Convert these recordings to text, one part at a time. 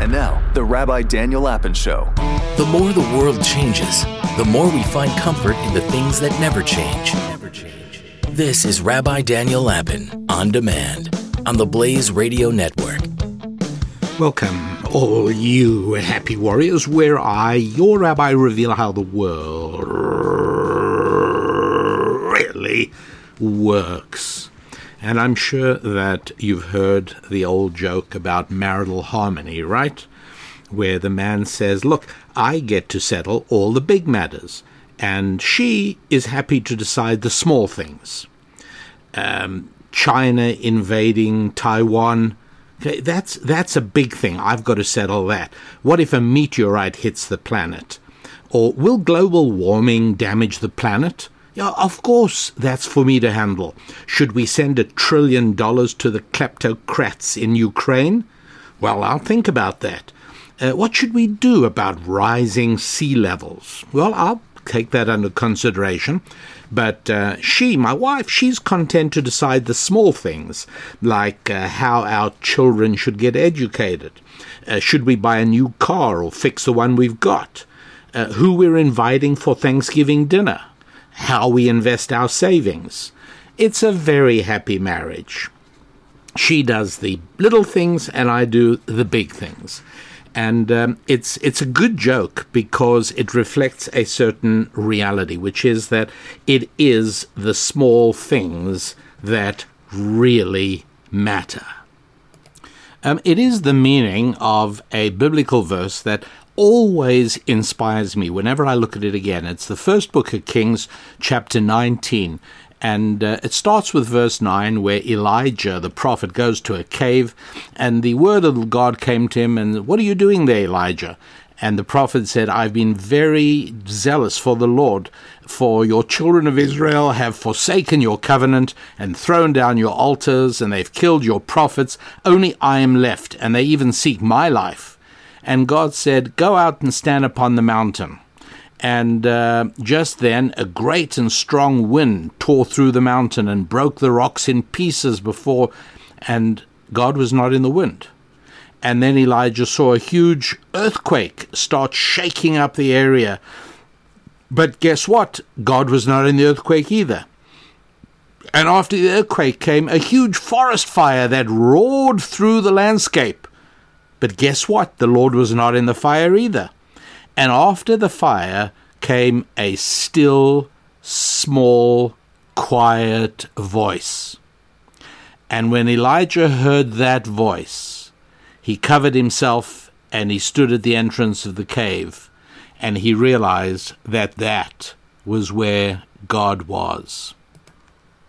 And now, the Rabbi Daniel Lapin Show. The more the world changes, the more we find comfort in the things that never change. Never change. This is Rabbi Daniel Lapin on demand on the Blaze Radio Network. Welcome, all you happy warriors, where I, your rabbi, reveal how the world really works. And I'm sure that you've heard the old joke about marital harmony, right? Where the man says, Look, I get to settle all the big matters, and she is happy to decide the small things. Um, China invading Taiwan. Okay, that's that's a big thing. I've got to settle that. What if a meteorite hits the planet? Or will global warming damage the planet? Yeah, of course, that's for me to handle. Should we send a trillion dollars to the kleptocrats in Ukraine? Well, I'll think about that. Uh, what should we do about rising sea levels? Well, I'll take that under consideration. But uh, she, my wife, she's content to decide the small things, like uh, how our children should get educated. Uh, should we buy a new car or fix the one we've got? Uh, who we're inviting for Thanksgiving dinner? How we invest our savings? It's a very happy marriage. She does the little things, and I do the big things and um, it's it's a good joke because it reflects a certain reality, which is that it is the small things that really matter. Um, it is the meaning of a biblical verse that always inspires me whenever I look at it again. It's the first book of Kings, chapter 19. And uh, it starts with verse 9, where Elijah, the prophet, goes to a cave, and the word of God came to him, and what are you doing there, Elijah? And the prophet said, I've been very zealous for the Lord, for your children of Israel have forsaken your covenant and thrown down your altars, and they've killed your prophets. Only I am left, and they even seek my life. And God said, Go out and stand upon the mountain. And uh, just then, a great and strong wind tore through the mountain and broke the rocks in pieces before, and God was not in the wind. And then Elijah saw a huge earthquake start shaking up the area. But guess what? God was not in the earthquake either. And after the earthquake came a huge forest fire that roared through the landscape. But guess what? The Lord was not in the fire either. And after the fire came a still, small, quiet voice. And when Elijah heard that voice, he covered himself and he stood at the entrance of the cave, and he realized that that was where God was.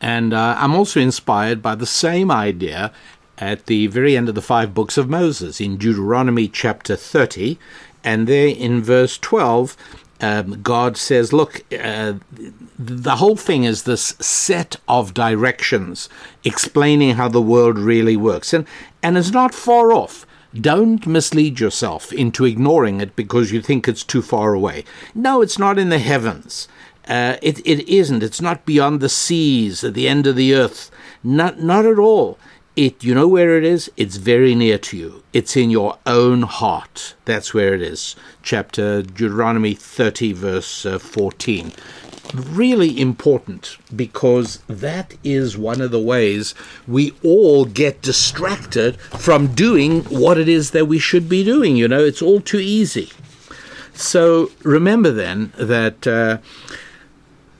And uh, I'm also inspired by the same idea at the very end of the five books of Moses in Deuteronomy chapter 30 and there in verse 12, um, God says, Look, uh, the whole thing is this set of directions explaining how the world really works. And, and it's not far off. Don't mislead yourself into ignoring it because you think it's too far away. No, it's not in the heavens. Uh, it, it isn't. It's not beyond the seas, at the end of the earth. Not, not at all. It, you know where it is? It's very near to you. It's in your own heart. That's where it is. Chapter Deuteronomy 30, verse uh, 14. really important because that is one of the ways we all get distracted from doing what it is that we should be doing. You know, it's all too easy. So remember then that uh,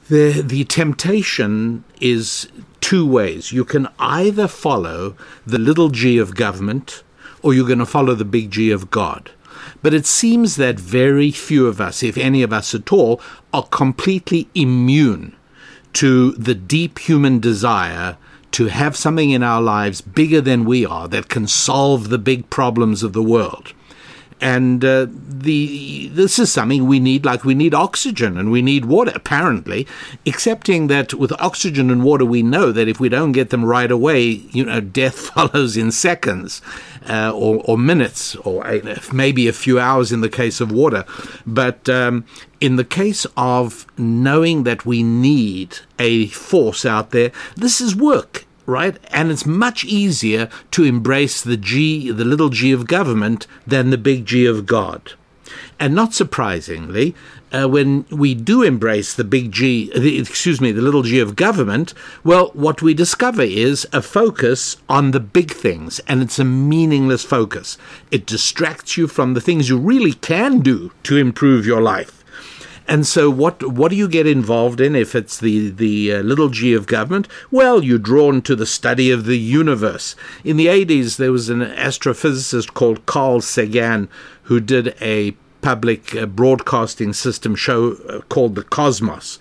the the temptation is two ways. You can either follow the little g of government, or you're going to follow the big G of God. But it seems that very few of us, if any of us at all, are completely immune to the deep human desire to have something in our lives bigger than we are that can solve the big problems of the world and uh, the this is something we need like we need oxygen and we need water apparently excepting that with oxygen and water we know that if we don't get them right away you know death follows in seconds uh, or, or, minutes or maybe a few hours in the case of water. But um, in the case of knowing that we need a force out there this is work right? And it's much easier to embrace the G, the little g of government, than the big G of God. And not surprisingly, uh, when we do embrace the big G, the, excuse me, the little g of government, well, what we discover is a focus on the big things, and it's a meaningless focus. It distracts you from the things you really can do to improve your life. And so, what what do you get involved in if it's the the uh, little g of government? Well, you're drawn to the study of the universe. In the 80s, there was an astrophysicist called Carl Sagan who did a public uh, broadcasting system show uh, called the Cosmos.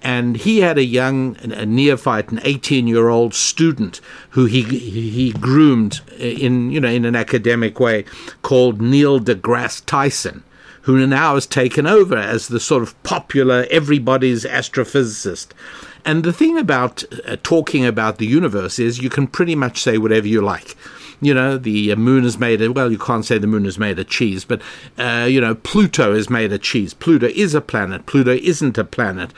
And he had a young a neophyte, an 18 year old student who he he groomed in you know in an academic way called Neil deGrasse Tyson who now has taken over as the sort of popular everybody's astrophysicist. And the thing about uh, talking about the universe is you can pretty much say whatever you like. You know, the uh, moon is made of, well, you can't say the moon is made of cheese, but, uh, you know, Pluto is made of cheese. Pluto is a planet. Pluto isn't a planet.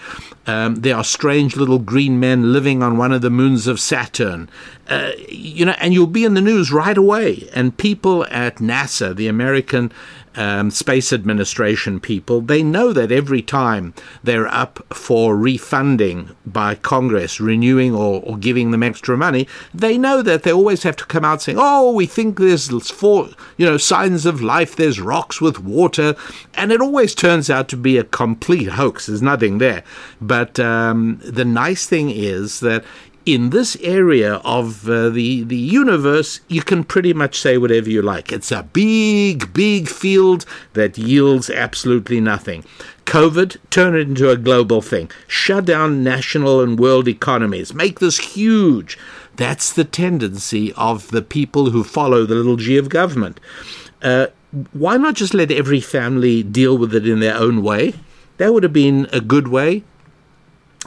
Um, there are strange little green men living on one of the moons of Saturn. Uh, you know, and you'll be in the news right away. And people at NASA, the American um, Space Administration people, they know that every time they're up for refunding by Congress, renewing or, or giving them extra money, they know that they always have to come out saying, "Oh, we think there's four, you know, signs of life. There's rocks with water," and it always turns out to be a complete hoax. There's nothing there. But um, the nice thing is that in this area of uh, the the universe, you can pretty much say whatever you like. It's a big, big field that yields absolutely nothing. COVID, turn it into a global thing. Shut down national and world economies. Make this huge. That's the tendency of the people who follow the little g of government. Uh, why not just let every family deal with it in their own way? That would have been a good way.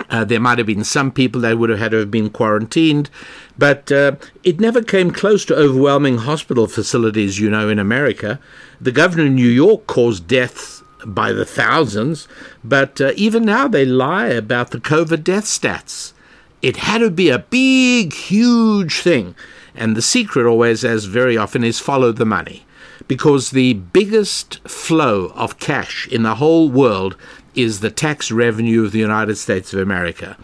Uh, there might have been some people that would have had to have been quarantined, but uh, it never came close to overwhelming hospital facilities, you know, in America. The governor in New York caused deaths by the thousands, but uh, even now they lie about the COVID death stats. It had to be a big, huge thing. And the secret always, as very often, is follow the money. Because the biggest flow of cash in the whole world is the tax revenue of the United States of America.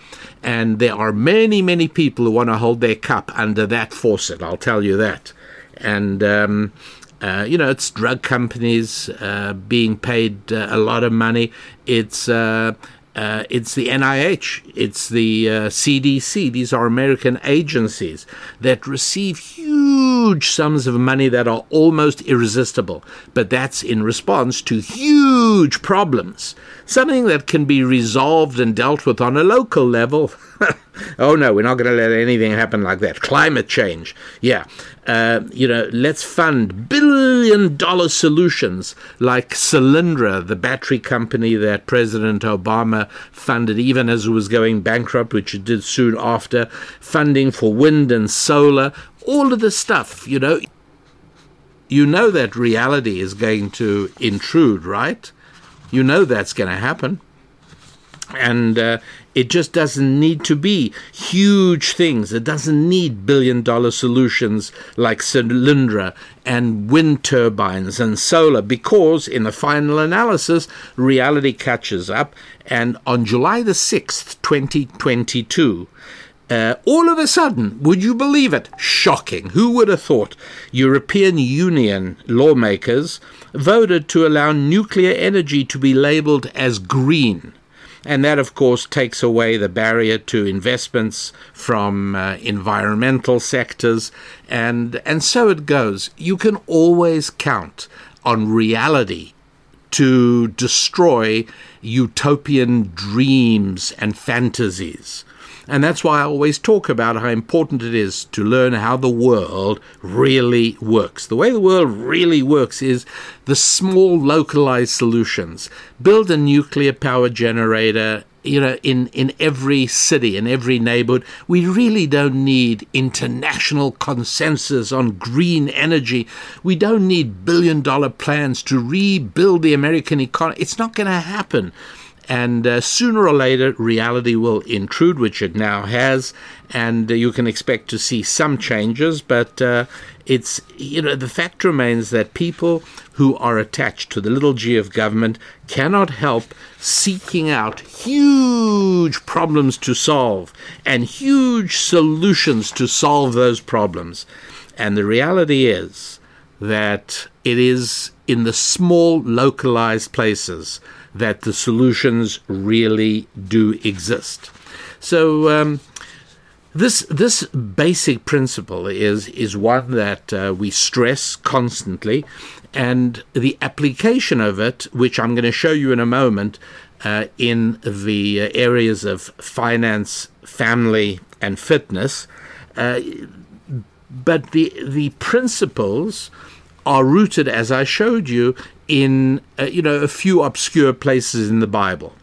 And there are many, many people who want to hold their cup under that faucet, I'll tell you that. And, um, uh, you know, it's drug companies uh, being paid uh, a lot of money. It's uh, uh, it's the NIH, it's the CDC. Uh, These are American agencies that receive huge sums of money that are almost irresistible. But that's in response to huge problems something that can be resolved and dealt with on a local level. oh no, we're not going to let anything happen like that. Climate change, yeah. Uh, you know, let's fund billion dollar solutions like Solyndra, the battery company that President Obama funded even as it was going bankrupt, which it did soon after, funding for wind and solar, all of this stuff, you know. You know that reality is going to intrude, right? You know that's going to happen. and uh, it just doesn't need to be huge things. It doesn't need billion dollar solutions like Solyndra and wind turbines and solar because, in the final analysis, reality catches up. And on July the 6th, 2022, uh, all of a sudden, would you believe it? Shocking. Who would have thought European Union lawmakers voted to allow nuclear energy to be labeled as green? And that, of course, takes away the barrier to investments from uh, environmental sectors. And, and so it goes. You can always count on reality to destroy utopian dreams and fantasies. And that's why I always talk about how important it is to learn how the world really works. The way the world really works is the small localized solutions. Build a nuclear power generator you know, in, in every city, in every neighborhood. We really don't need international consensus on green energy. We don't need billion dollar plans to rebuild the American economy. It's not going to happen. And uh, sooner or later, reality will intrude, which it now has, and uh, you can expect to see some changes. But uh, it's, you know, the fact remains that people who are attached to the little g of government cannot help seeking out huge problems to solve and huge solutions to solve those problems. And the reality is that it is in the small, localized places that the solutions really do exist. So, um, this this basic principle is is one that uh, we stress constantly, and the application of it, which I'm going to show you in a moment, uh, in the uh, areas of finance, family, and fitness. Uh, but the the principles are rooted, as I showed you, in uh, you know a few obscure places in the Bible,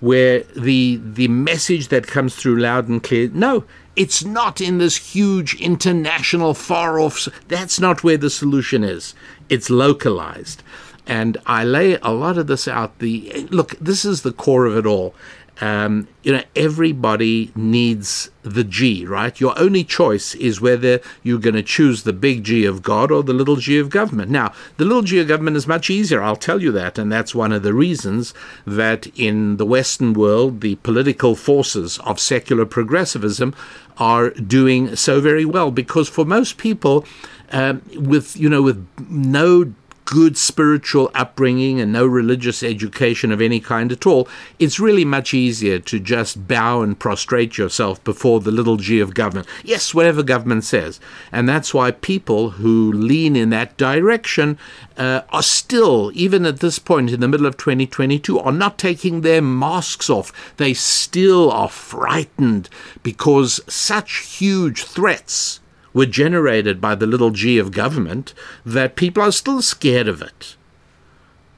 where the the message that comes through loud and clear. No, it's not in this huge international far off. That's not where the solution is. It's localized, and I lay a lot of this out. The look, this is the core of it all. Um, you know, everybody needs the G, right? Your only choice is whether you're going to choose the big G of God or the little g of government. Now, the little g of government is much easier, I'll tell you that, and that's one of the reasons that in the Western world, the political forces of secular progressivism are doing so very well, because for most people, um, with you know, with no good spiritual upbringing and no religious education of any kind at all, it's really much easier to just bow and prostrate yourself before the little g of government. Yes, whatever government says. And that's why people who lean in that direction uh, are still, even at this point in the middle of 2022, are not taking their masks off. They still are frightened because such huge threats were generated by the little g of government that people are still scared of it.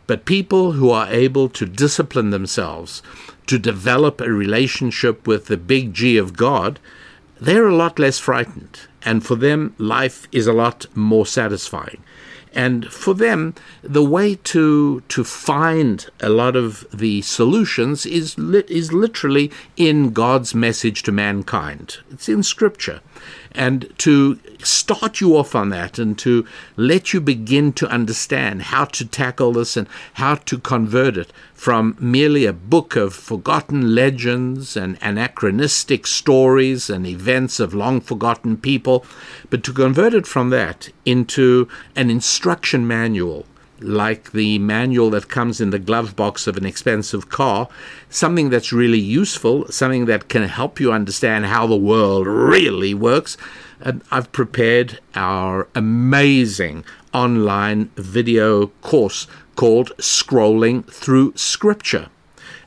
But people who are able to discipline themselves, to develop a relationship with the big G of God, they're a lot less frightened. And for them, life is a lot more satisfying. And for them, the way to to find a lot of the solutions is li- is literally in God's message to mankind. It's in Scripture, and to start you off on that and to let you begin to understand how to tackle this and how to convert it from merely a book of forgotten legends and anachronistic stories and events of long forgotten people, but to convert it from that into an instruction manual like the manual that comes in the glove box of an expensive car, something that's really useful, something that can help you understand how the world really works. And I've prepared our amazing online video course called Scrolling Through Scripture.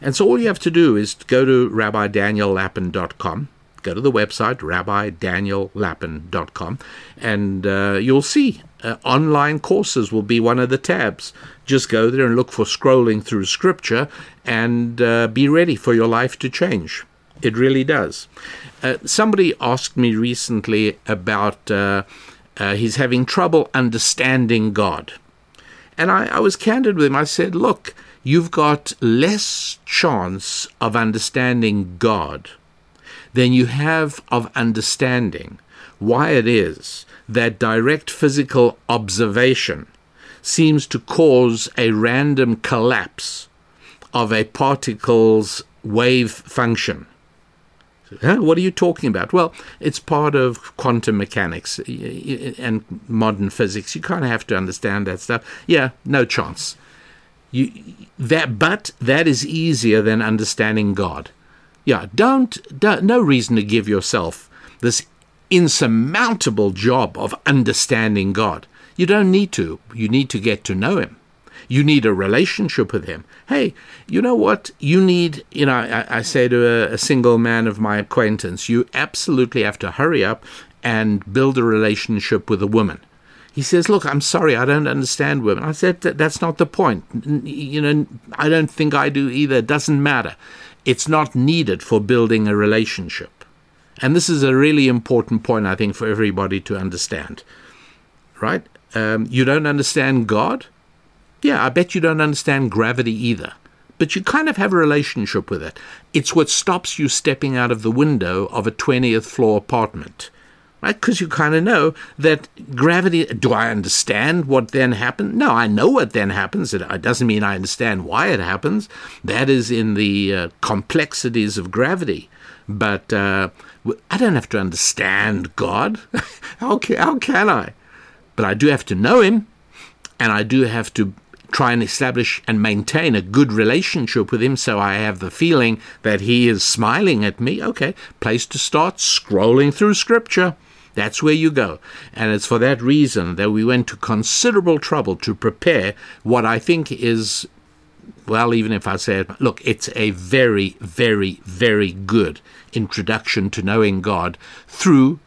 And so all you have to do is go to rabbidaniellapin.com go to the website rabbidaniellapin.com and uh, you'll see uh, online courses will be one of the tabs. Just go there and look for scrolling through scripture and uh, be ready for your life to change. It really does. Uh, somebody asked me recently about uh, uh, he's having trouble understanding God. And I, I was candid with him. I said, look, you've got less chance of understanding God than you have of understanding why it is that direct physical observation seems to cause a random collapse of a particle's wave function. Huh? What are you talking about? Well, it's part of quantum mechanics and modern physics. You kind of have to understand that stuff. Yeah, no chance. You, that, but that is easier than understanding God. Yeah, don't, don't no reason to give yourself this insurmountable job of understanding God. You don't need to. You need to get to know Him. You need a relationship with Him. Hey, you know what? You need, you know, I, I say to a, a single man of my acquaintance, you absolutely have to hurry up and build a relationship with a woman. He says, Look, I'm sorry, I don't understand women. I said, That's not the point. You know, I don't think I do either. It doesn't matter. It's not needed for building a relationship. And this is a really important point, I think, for everybody to understand. Right? Um, you don't understand God? Yeah, I bet you don't understand gravity either. But you kind of have a relationship with it. It's what stops you stepping out of the window of a 20th floor apartment. Right? Because you kind of know that gravity. Do I understand what then happens? No, I know what then happens. It doesn't mean I understand why it happens. That is in the uh, complexities of gravity. But uh, I don't have to understand God. how, can, how can I? But I do have to know Him, and I do have to try and establish and maintain a good relationship with him so I have the feeling that he is smiling at me. Okay, place to start scrolling through scripture. That's where you go. And it's for that reason that we went to considerable trouble to prepare what I think is, well, even if I say it, look, it's a very, very, very good introduction to knowing God through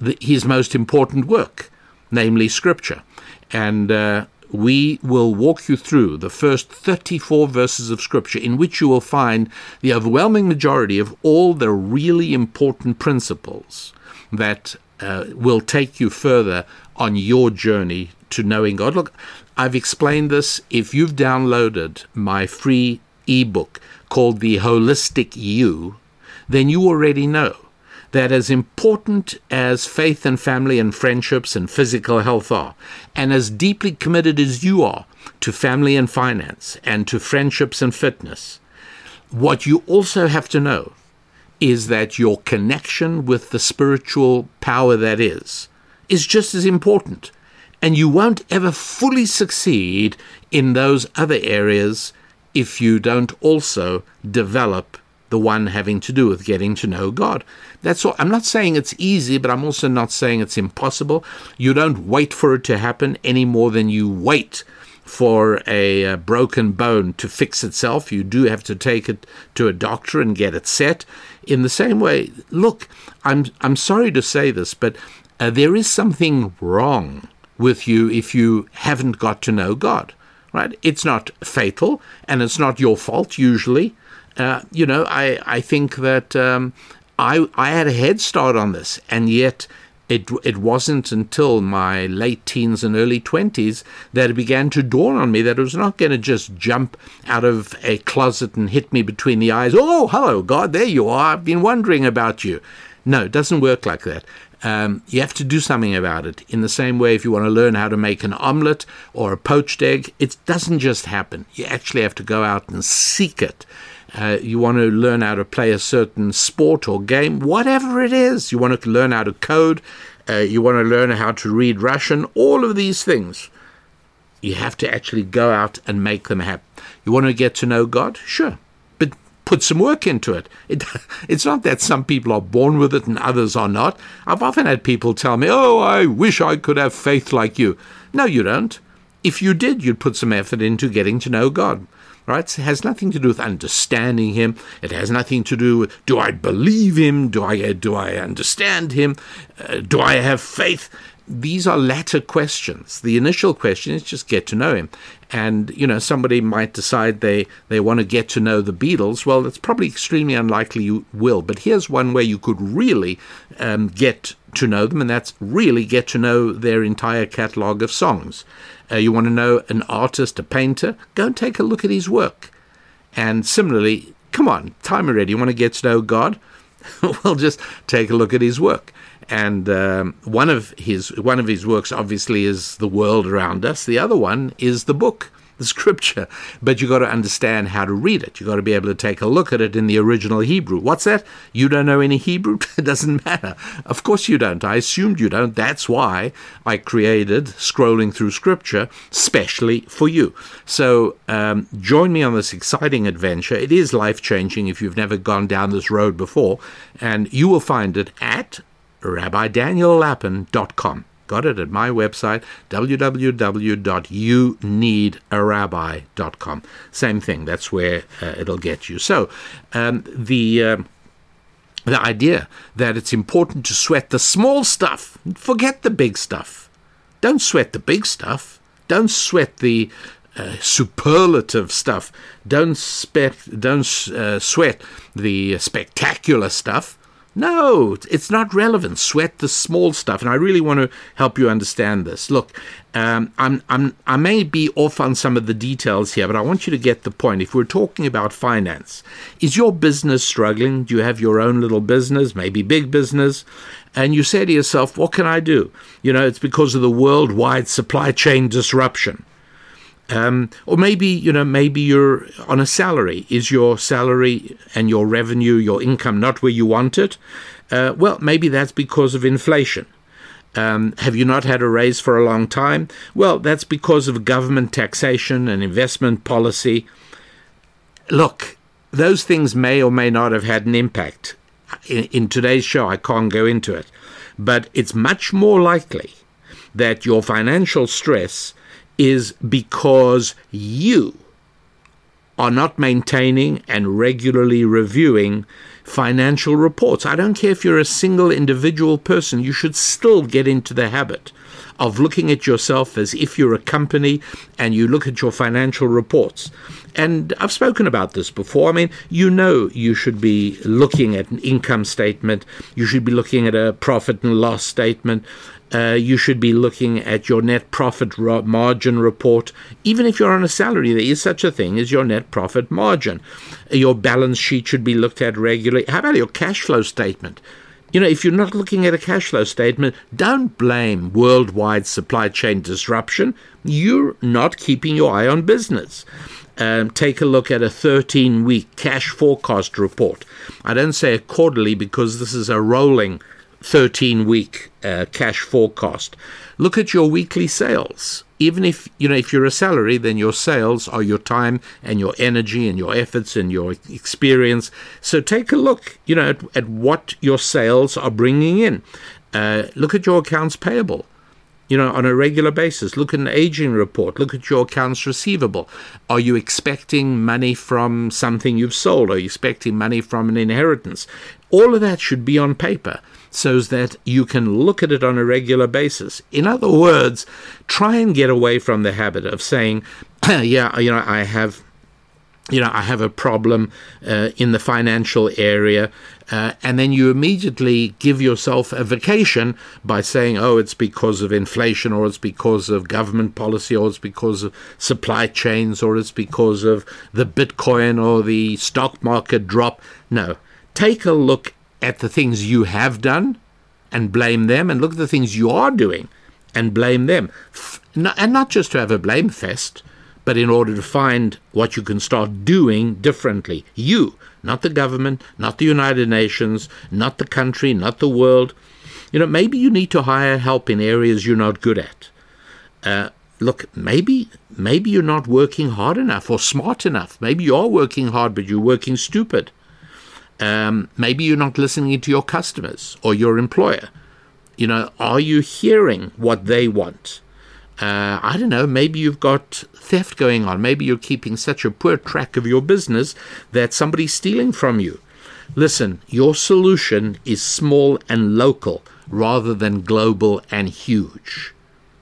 the, his most important work, namely Scripture. And uh, we will walk you through the first 34 verses of Scripture, in which you will find the overwhelming majority of all the really important principles that uh, will take you further on your journey to knowing God. Look, I've explained this. If you've downloaded my free ebook called The Holistic You, then you already know that as important as faith and family and friendships and physical health are, and as deeply committed as you are to family and finance and to friendships and fitness, what you also have to know is that your connection with the spiritual power that is is just as important. And you won't ever fully succeed in those other areas if you don't also develop the one having to do with getting to know God. That's all. I'm not saying it's easy, but I'm also not saying it's impossible. You don't wait for it to happen any more than you wait for a, broken bone to fix itself. You do have to take it to a doctor and get it set. In the same way, look, I'm I'm sorry to say this, but uh, there is something wrong with you if you haven't got to know God. Right? It's not fatal, and it's not your fault usually. Uh, you know, I, I think that um, I, I had a head start on this, and yet it, it wasn't until my late teens and early 20s that it began to dawn on me that it was not going to just jump out of a closet and hit me between the eyes. Oh, hello, God, there you are. I've been wondering about you. No, it doesn't work like that. Um, you have to do something about it. In the same way, if you want to learn how to make an omelette or a poached egg, it doesn't just happen. You actually have to go out and seek it uh, you want to learn how to play a certain sport or game, whatever it is. You want to learn how to code. Uh, you want to learn how to read Russian. All of these things. You have to actually go out and make them happen. You want to get to know God? Sure. But put some work into it. it. It's not that some people are born with it and others are not. I've often had people tell me, Oh, I wish I could have faith like you. No, you don't. If you did, you'd put some effort into getting to know God right? It has nothing to do with understanding him. It has nothing to do with do I believe him? Do I do I understand him? Uh, do I have faith? these are latter questions. The initial question is just get to know him. And, you know, somebody might decide they, they want to get to know the Beatles. Well, it's probably extremely unlikely you will. But here's one way you could really um, get to know them, and that's really get to know their entire catalogue of songs. Uh, you want to know an artist, a painter? Go and take a look at his work. And similarly, come on, time already. You want to get to know God? well, just take a look at his work. And um, one of his one of his works, obviously, is the world around us. The other one is the book the scripture, but you got to understand how to read it. You got to be able to take a look at it in the original Hebrew. What's that? You don't know any Hebrew? it doesn't matter. Of course you don't. I assumed you don't. That's why I created scrolling through scripture specially for you. So um, join me on this exciting adventure. It is life changing if you've never gone down this road before, and you will find it at rabbidaniellapin.com. Got it at my website, www.youneedarabbi.com. Same thing, that's where uh, it'll get you. So, um, the. Uh, the idea that it's important to sweat the small stuff, forget the big stuff. Don't sweat the big stuff. Don't sweat the uh, superlative stuff. Don't, spe- don't uh, sweat the spectacular stuff. No, it's not relevant. Sweat the small stuff, and I really want to help you understand this. Look, um, I'm, I'm, I may be off on some of the details here, but I want you to get the point. If we're talking about finance, is your business struggling? Do you have your own little business, maybe big business? And you say to yourself, what can I do? You know, it's because of the worldwide supply chain disruption. Um, or maybe you know maybe you're on a salary. Is your salary and your revenue, your income, not where you want it? Uh, well, maybe that's because of inflation. Um, have you not had a raise for a long time? Well, that's because of government taxation and investment policy. Look, those things may or may not have had an impact. In, in today's show, I can't go into it, but it's much more likely that your financial stress is because you are not maintaining and regularly reviewing financial reports. I don't care if you're a single individual person, you should still get into the habit of looking at yourself as if you're a company and you look at your financial reports. And I've spoken about this before. I mean, you know, you should be looking at an income statement, you should be looking at a profit and loss statement, uh, you should be looking at your net profit ro- margin report. Even if you're on a salary, there is such a thing as your net profit margin. Your balance sheet should be looked at regularly. How about your cash flow statement? You know, if you're not looking at a cash flow statement, don't blame worldwide supply chain disruption. You're not keeping your eye on business. Um, take a look at a 13 week cash forecast report. I don't say a quarterly because this is a rolling 13 week uh, cash forecast. Look at your weekly sales. Even if you know if you're a salary, then your sales are your time and your energy and your efforts and your experience. So take a look, you know, at, at what your sales are bringing in. Uh, look at your accounts payable you know, on a regular basis. Look at an aging report. Look at your accounts receivable. Are you expecting money from something you've sold? Are you expecting money from an inheritance? All of that should be on paper so that you can look at it on a regular basis. In other words, try and get away from the habit of saying, yeah, you know, I have you know, I have a problem uh, in the financial area, uh, and then you immediately give yourself a vacation by saying, oh, it's because of inflation, or it's because of government policy, or it's because of supply chains, or it's because of the Bitcoin or the stock market drop. No, take a look at the things you have done and blame them, and look at the things you are doing and blame them. And not just to have a blame fest, but in order to find what you can start doing differently. You, not the government, not the United Nations, not the country, not the world. You know, maybe you need to hire help in areas you're not good at. Uh, look, maybe maybe you're not working hard enough or smart enough. Maybe you are working hard, but you're working stupid. Um, maybe you're not listening to your customers or your employer. You know, are you hearing what they want? Uh, I don't know, maybe you've got theft going on. Maybe you're keeping such a poor track of your business that somebody's stealing from you. Listen, your solution is small and local. rather than global and huge.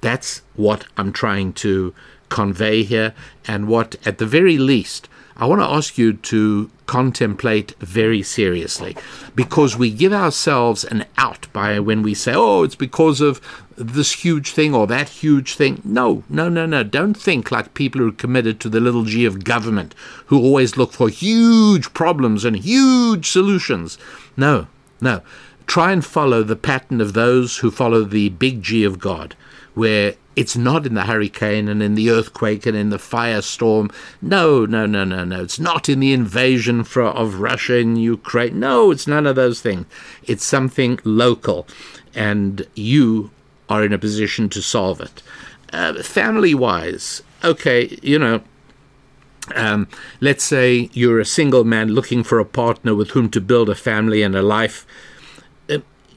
That's what I'm trying to convey here, and what, at the very least, I want to ask you to contemplate very seriously because we give ourselves an out by when we say, oh, it's because of this huge thing or that huge thing. No, no, no, no. Don't think like people who are committed to the little g of government who always look for huge problems and huge solutions. No, no. Try and follow the pattern of those who follow the big G of God, where it's not in the hurricane and in the earthquake and in the firestorm. No, no, no, no, no. It's not in the invasion for, of Russia in Ukraine. No, it's none of those things. It's something local, and you are in a position to solve it. Uh, family wise, okay, you know. Um, let's say you're a single man looking for a partner with whom to build a family and a life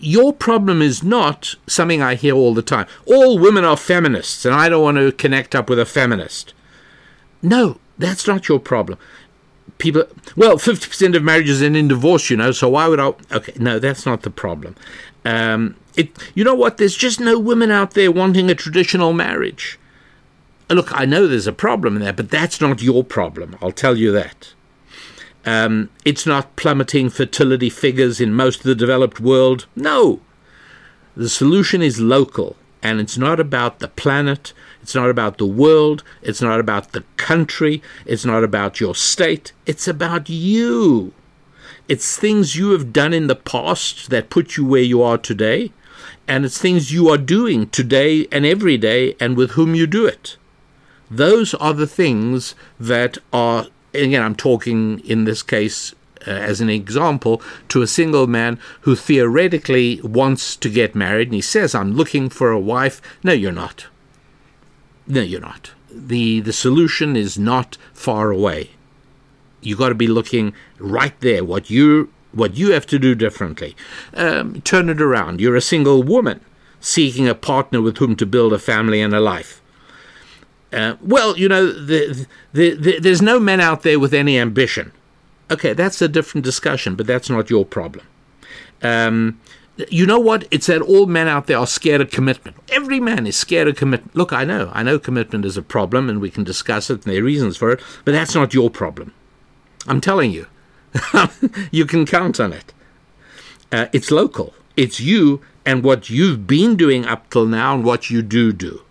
your problem is not something I hear all the time. All women are feminists, and I don't want to connect up with a feminist. No, that's not your problem. People, well, 50% of marriages end in divorce, you know, so why would I? Okay, no, that's not the problem. Um, it, you know what? There's just no women out there wanting a traditional marriage. Look, I know there's a problem there, but that's not your problem. I'll tell you that. Um, it's not plummeting fertility figures in most of the developed world. No. The solution is local, and it's not about the planet, it's not about the world, it's not about the country, it's not about your state, it's about you. It's things you have done in the past that put you where you are today, and it's things you are doing today and every day, and with whom you do it. Those are the things that are again, I'm talking in this case uh, as an example to a single man who theoretically wants to get married and he says, I'm looking for a wife. No, you're not. No, you're not. The, the solution is not far away. You've got to be looking right there. What you what you have to do differently. Um, turn it around. You're a single woman seeking a partner with whom to build a family and a life. Uh, well, you know, the, the, the, there's no men out there with any ambition. Okay, that's a different discussion, but that's not your problem. Um, you know what? It's that all men out there are scared of commitment. Every man is scared of commitment. Look, I know. I know commitment is a problem and we can discuss it and there are reasons for it, but that's not your problem. I'm telling you. you can count on it. Uh, it's local. It's you and what you've been doing up till now and what you do do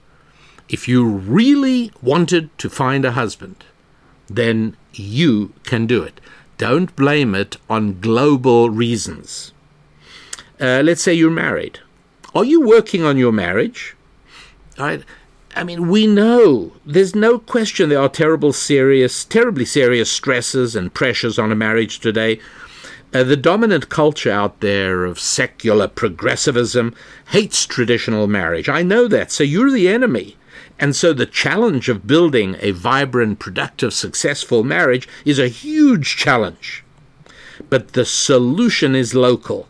if you really wanted to find a husband, then you can do it. Don't blame it on global reasons. Uh, let's say you're married. Are you working on your marriage? I, I mean, we know there's no question there are terrible, serious, terribly serious stresses and pressures on a marriage today. Uh, the dominant culture out there of secular progressivism hates traditional marriage. I know that. So you're the enemy. And so the challenge of building a vibrant, productive, successful marriage is a huge challenge. But the solution is local.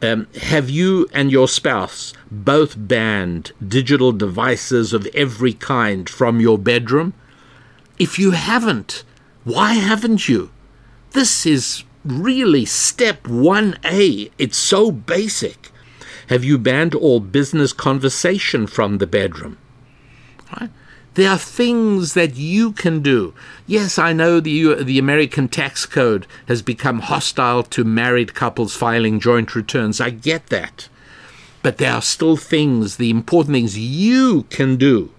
Um, have you and your spouse both banned digital devices of every kind from your bedroom? If you haven't, why haven't you? This is really step 1A. It's so basic. Have you banned all business conversation from the bedroom? Right? There are things that you can do. Yes, I know the the American tax code has become hostile to married couples filing joint returns. I get that. But there are still things, the important things you can do.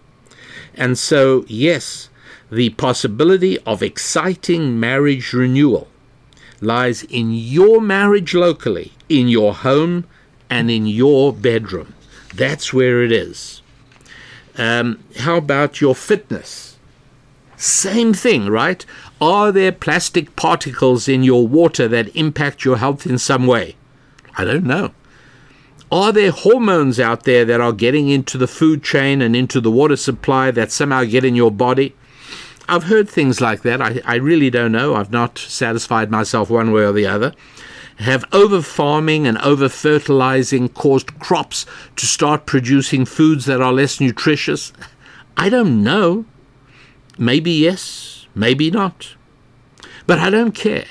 And so, yes, the possibility of exciting marriage renewal lies in your marriage locally, in your home, and in your bedroom. That's where it is. Um, how about your fitness? Same thing, right? Are there plastic particles in your water that impact your health in some way? I don't know. Are there hormones out there that are getting into the food chain and into the water supply that somehow get in your body? I've heard things like that. I, I really don't know. I've not satisfied myself one way or the other. Have over farming and over fertilizing caused crops to start producing foods that are less nutritious? I don't know. Maybe yes, maybe not. But I don't care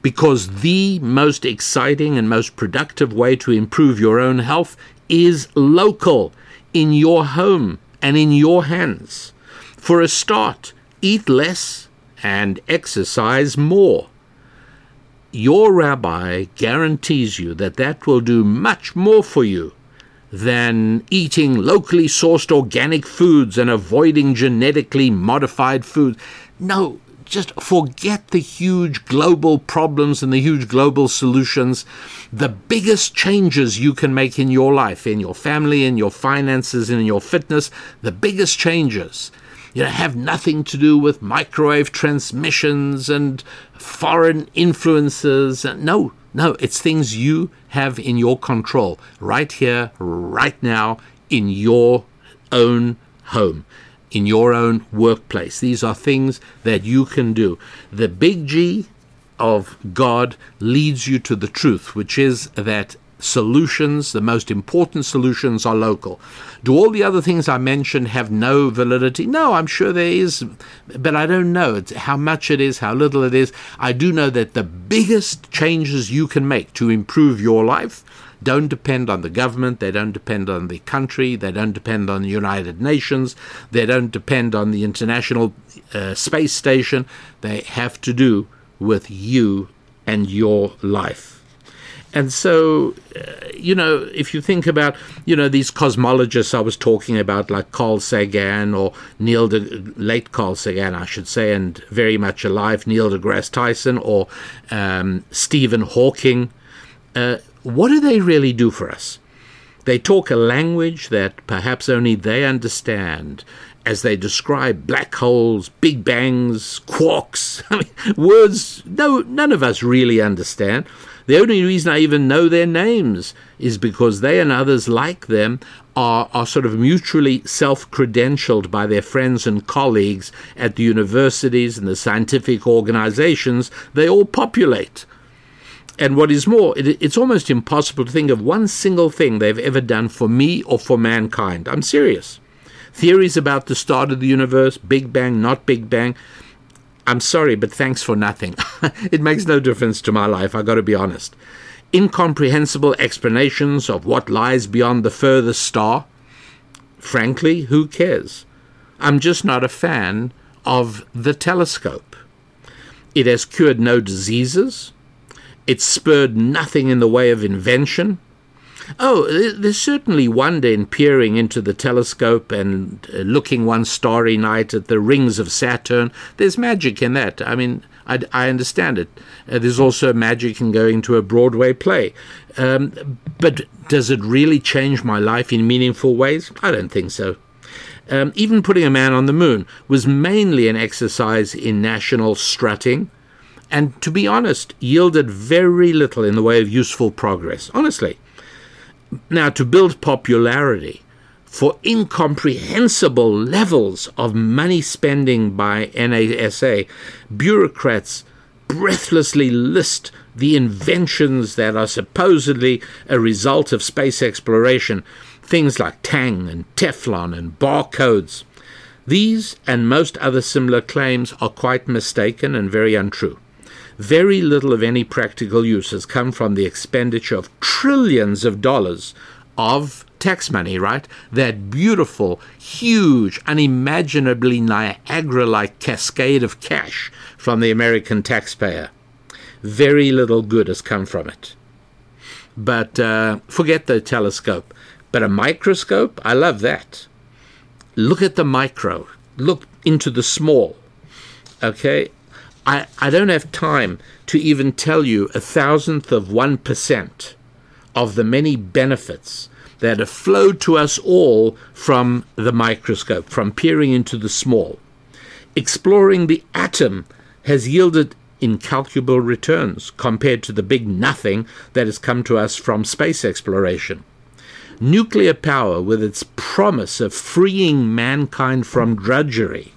because the most exciting and most productive way to improve your own health is local, in your home and in your hands. For a start, eat less and exercise more. Your rabbi guarantees you that that will do much more for you than eating locally sourced organic foods and avoiding genetically modified foods. No, just forget the huge global problems and the huge global solutions. The biggest changes you can make in your life, in your family, in your finances, in your fitness, the biggest changes you know, have nothing to do with microwave transmissions and foreign influences. No, no, it's things you have in your control right here, right now, in your own home in your own workplace. These are things that you can do. The big G of God leads you to the truth, which is that solutions, the most important solutions, are local. Do all the other things I mentioned have no validity? No, I'm sure there is, but I don't know how much it is, how little it is. I do know that the biggest changes you can make to improve your life don't depend on the government, they don't depend on the country, they don't depend on the United Nations, they don't depend on the International uh, Space Station. They have to do with you and your life. And so, uh, you know, if you think about, you know, these cosmologists I was talking about, like Carl Sagan or Neil de, late Carl Sagan, I should say, and very much alive, Neil deGrasse Tyson or um, Stephen Hawking, uh, what do they really do for us? They talk a language that perhaps only they understand as they describe black holes, big bangs, quarks. I mean, words no, none of us really understand. The only reason I even know their names is because they and others like them are, are sort of mutually self credentialed by their friends and colleagues at the universities and the scientific organizations they all populate. And what is more, it, it's almost impossible to think of one single thing they've ever done for me or for mankind. I'm serious. Theories about the start of the universe, Big Bang, not Big Bang. I'm sorry, but thanks for nothing. it makes no difference to my life, I've got to be honest. Incomprehensible explanations of what lies beyond the furthest star. Frankly, who cares? I'm just not a fan of the telescope. It has cured no diseases, it spurred nothing in the way of invention. Oh, there's certainly wonder in peering into the telescope and uh, looking one starry night at the rings of Saturn. There's magic in that. I mean, I, I understand it. Uh, there's also magic in going to a Broadway play. Um, but does it really change my life in meaningful ways? I don't think so. Um, even putting a man on the moon was mainly an exercise in national strutting and to be honest, yielded very little in the way of useful progress, honestly. Now, to build popularity for incomprehensible levels of money spending by NASA, bureaucrats breathlessly list the inventions that are supposedly a result of space exploration, things like Tang and Teflon and barcodes. These and most other similar claims are quite mistaken and very untrue very little of any practical use has come from the expenditure of trillions of dollars of tax money, right? That beautiful, huge, unimaginably Niagara like cascade of cash from the American taxpayer. Very little good has come from it. But uh, forget the telescope. But a microscope, I love that. Look at the micro, look into the small. Okay, I, I don't have time to even tell you a thousandth of 1% of the many benefits that have flowed to us all from the microscope, from peering into the small. Exploring the atom has yielded incalculable returns compared to the big nothing that has come to us from space exploration. Nuclear power, with its promise of freeing mankind from drudgery,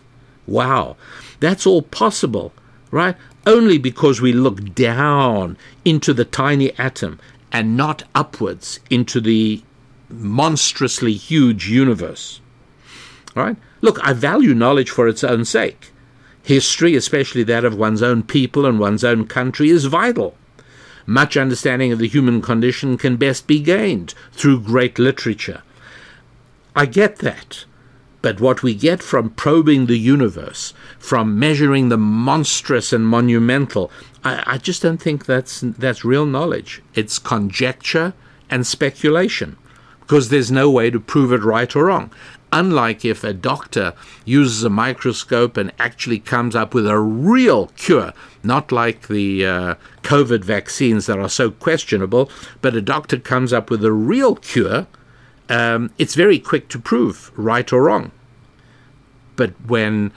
wow, that's all possible right? Only because we look down into the tiny atom and not upwards into the monstrously huge universe. Right? Look, I value knowledge for its own sake. History, especially that of one's own people and one's own country, is vital. Much understanding of the human condition can best be gained through great literature. I get that. But what we get from probing the universe, from measuring the monstrous and monumental, I, I just don't think that's that's real knowledge. It's conjecture and speculation, because there's no way to prove it right or wrong. Unlike if a doctor uses a microscope and actually comes up with a real cure, not like the uh, COVID vaccines that are so questionable, but a doctor comes up with a real cure um, it's very quick to prove right or wrong. But when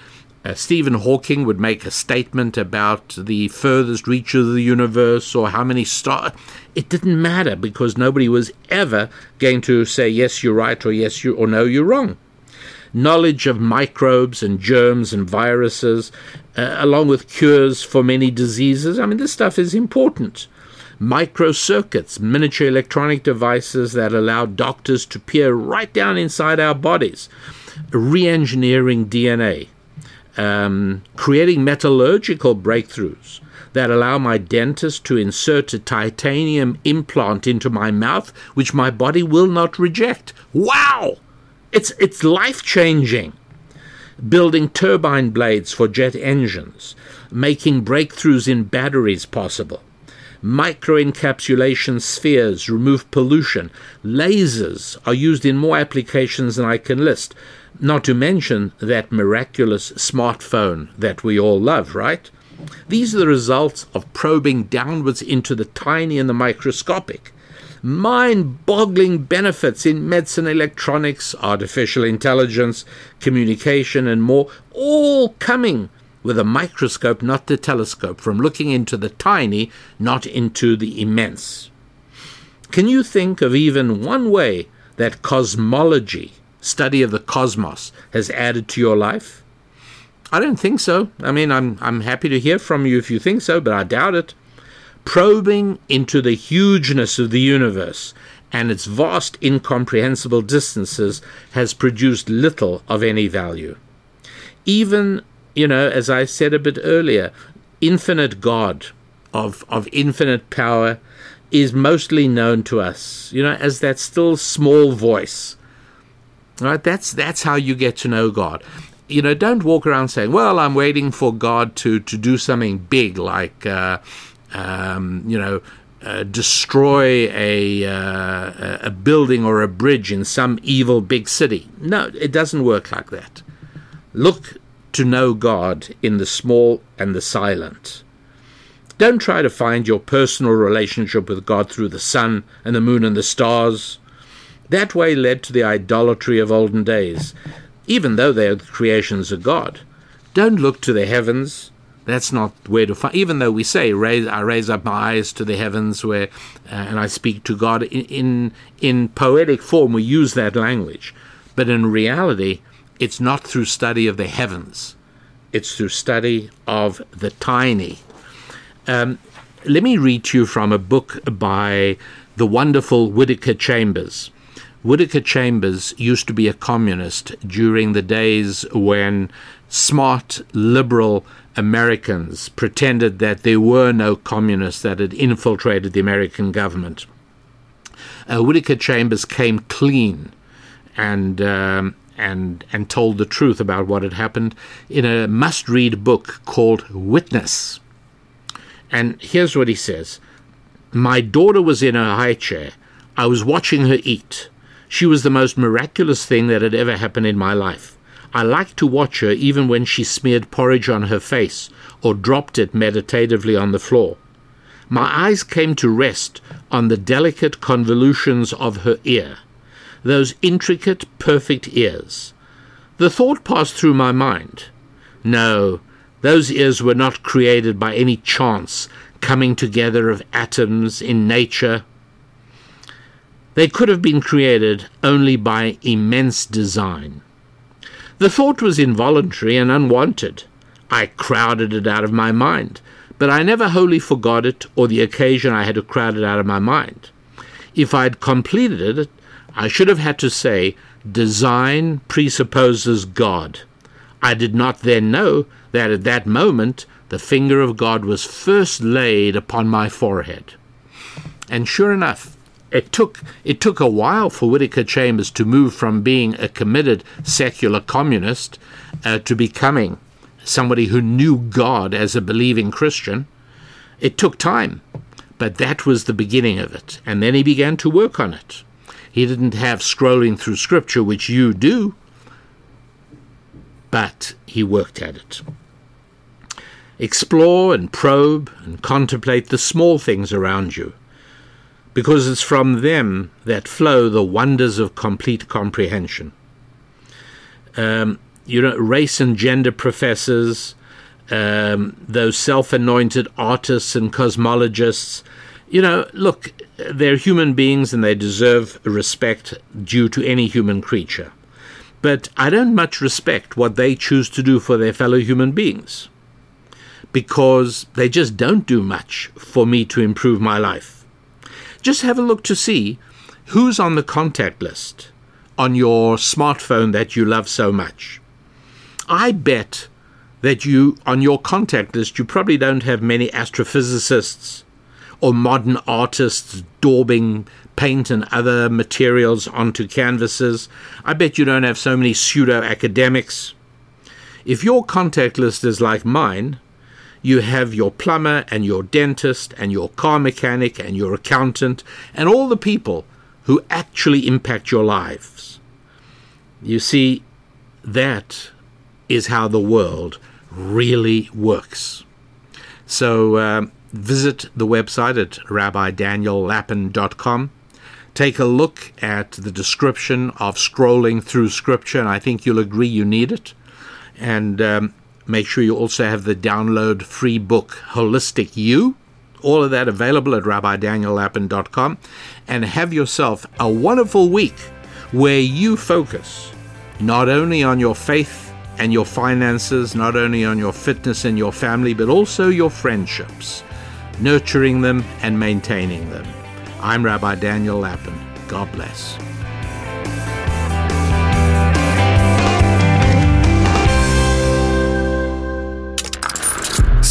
uh, Stephen Hawking would make a statement about the furthest reach of the universe or how many stars, it didn't matter because nobody was ever going to say yes, you're right, or yes, you or no, you're wrong. Knowledge of microbes and germs and viruses, uh, along with cures for many diseases. I mean, this stuff is important microcircuits, miniature electronic devices that allow doctors to peer right down inside our bodies, re engineering DNA, um, creating metallurgical breakthroughs that allow my dentist to insert a titanium implant into my mouth, which my body will not reject. Wow! It's, it's life changing. Building turbine blades for jet engines, making breakthroughs in batteries possible microencapsulation spheres remove pollution. Lasers are used in more applications than I can list, not to mention that miraculous smartphone that we all love, right? These are the results of probing downwards into the tiny and the microscopic. Mind boggling benefits in medicine, electronics, artificial intelligence, communication, and more, all coming with a microscope, not the telescope, from looking into the tiny, not into the immense. Can you think of even one way that cosmology, study of the cosmos, has added to your life? I don't think so. I mean, I'm, I'm happy to hear from you if you think so, but I doubt it. Probing into the hugeness of the universe and its vast, incomprehensible distances has produced little of any value. Even you know, as I said a bit earlier, infinite God of, of infinite power is mostly known to us, you know, as that still small voice. Right? That's that's how you get to know God. You know, don't walk around saying, "Well, I'm waiting for God to to do something big, like uh, um, you know, uh, destroy a uh, a building or a bridge in some evil big city." No, it doesn't work like that. Look to know God in the small and the silent. Don't try to find your personal relationship with God through the sun and the moon and the stars. That way led to the idolatry of olden days, even though they are the creations of God. Don't look to the heavens. That's not where to find. Even though we say, raise, I raise up my eyes to the heavens, where uh, and I speak to God in, in in poetic form, we use that language, but in reality, it's not through study of the heavens, it's through study of the tiny. Um, let me read to you from a book by the wonderful Whittaker Chambers. Whittaker Chambers used to be a communist during the days when smart liberal Americans pretended that there were no communists that had infiltrated the American government. Uh, Whittaker Chambers came clean and um, and and told the truth about what had happened in a must-read book called Witness. And here's what he says: My daughter was in her high chair. I was watching her eat. She was the most miraculous thing that had ever happened in my life. I liked to watch her even when she smeared porridge on her face or dropped it meditatively on the floor. My eyes came to rest on the delicate convolutions of her ear those intricate, perfect ears. The thought passed through my mind. No, those ears were not created by any chance coming together of atoms in nature. They could have been created only by immense design. The thought was involuntary and unwanted. I crowded it out of my mind, but I never wholly forgot it or the occasion I had to crowd it out of my mind. If I had completed it, I should have had to say, design presupposes God. I did not then know that at that moment the finger of God was first laid upon my forehead. And sure enough, it took it took a while for Whittaker Chambers to move from being a committed secular communist uh, to becoming somebody who knew God as a believing Christian. It took time, but that was the beginning of it. And then he began to work on it. He didn't have scrolling through scripture, which you do, but he worked at it. Explore and probe and contemplate the small things around you, because it's from them that flow the wonders of complete comprehension. Um, you know, race and gender professors, um, those self anointed artists and cosmologists, you know, look, they're human beings and they deserve respect due to any human creature. But I don't much respect what they choose to do for their fellow human beings because they just don't do much for me to improve my life. Just have a look to see who's on the contact list on your smartphone that you love so much. I bet that you, on your contact list, you probably don't have many astrophysicists or modern artists daubing paint and other materials onto canvases. I bet you don't have so many pseudo academics. If your contact list is like mine, you have your plumber and your dentist and your car mechanic and your accountant and all the people who actually impact your lives. You see, that is how the world really works. So, um, visit the website at rabbidaniellapin.com. Take a look at the description of scrolling through Scripture, and I think you'll agree you need it. And um, make sure you also have the download free book, Holistic You. All of that available at rabbidaniellapin.com. And have yourself a wonderful week where you focus not only on your faith and your finances, not only on your fitness and your family, but also your friendships nurturing them, and maintaining them. I'm Rabbi Daniel Lapin. God bless.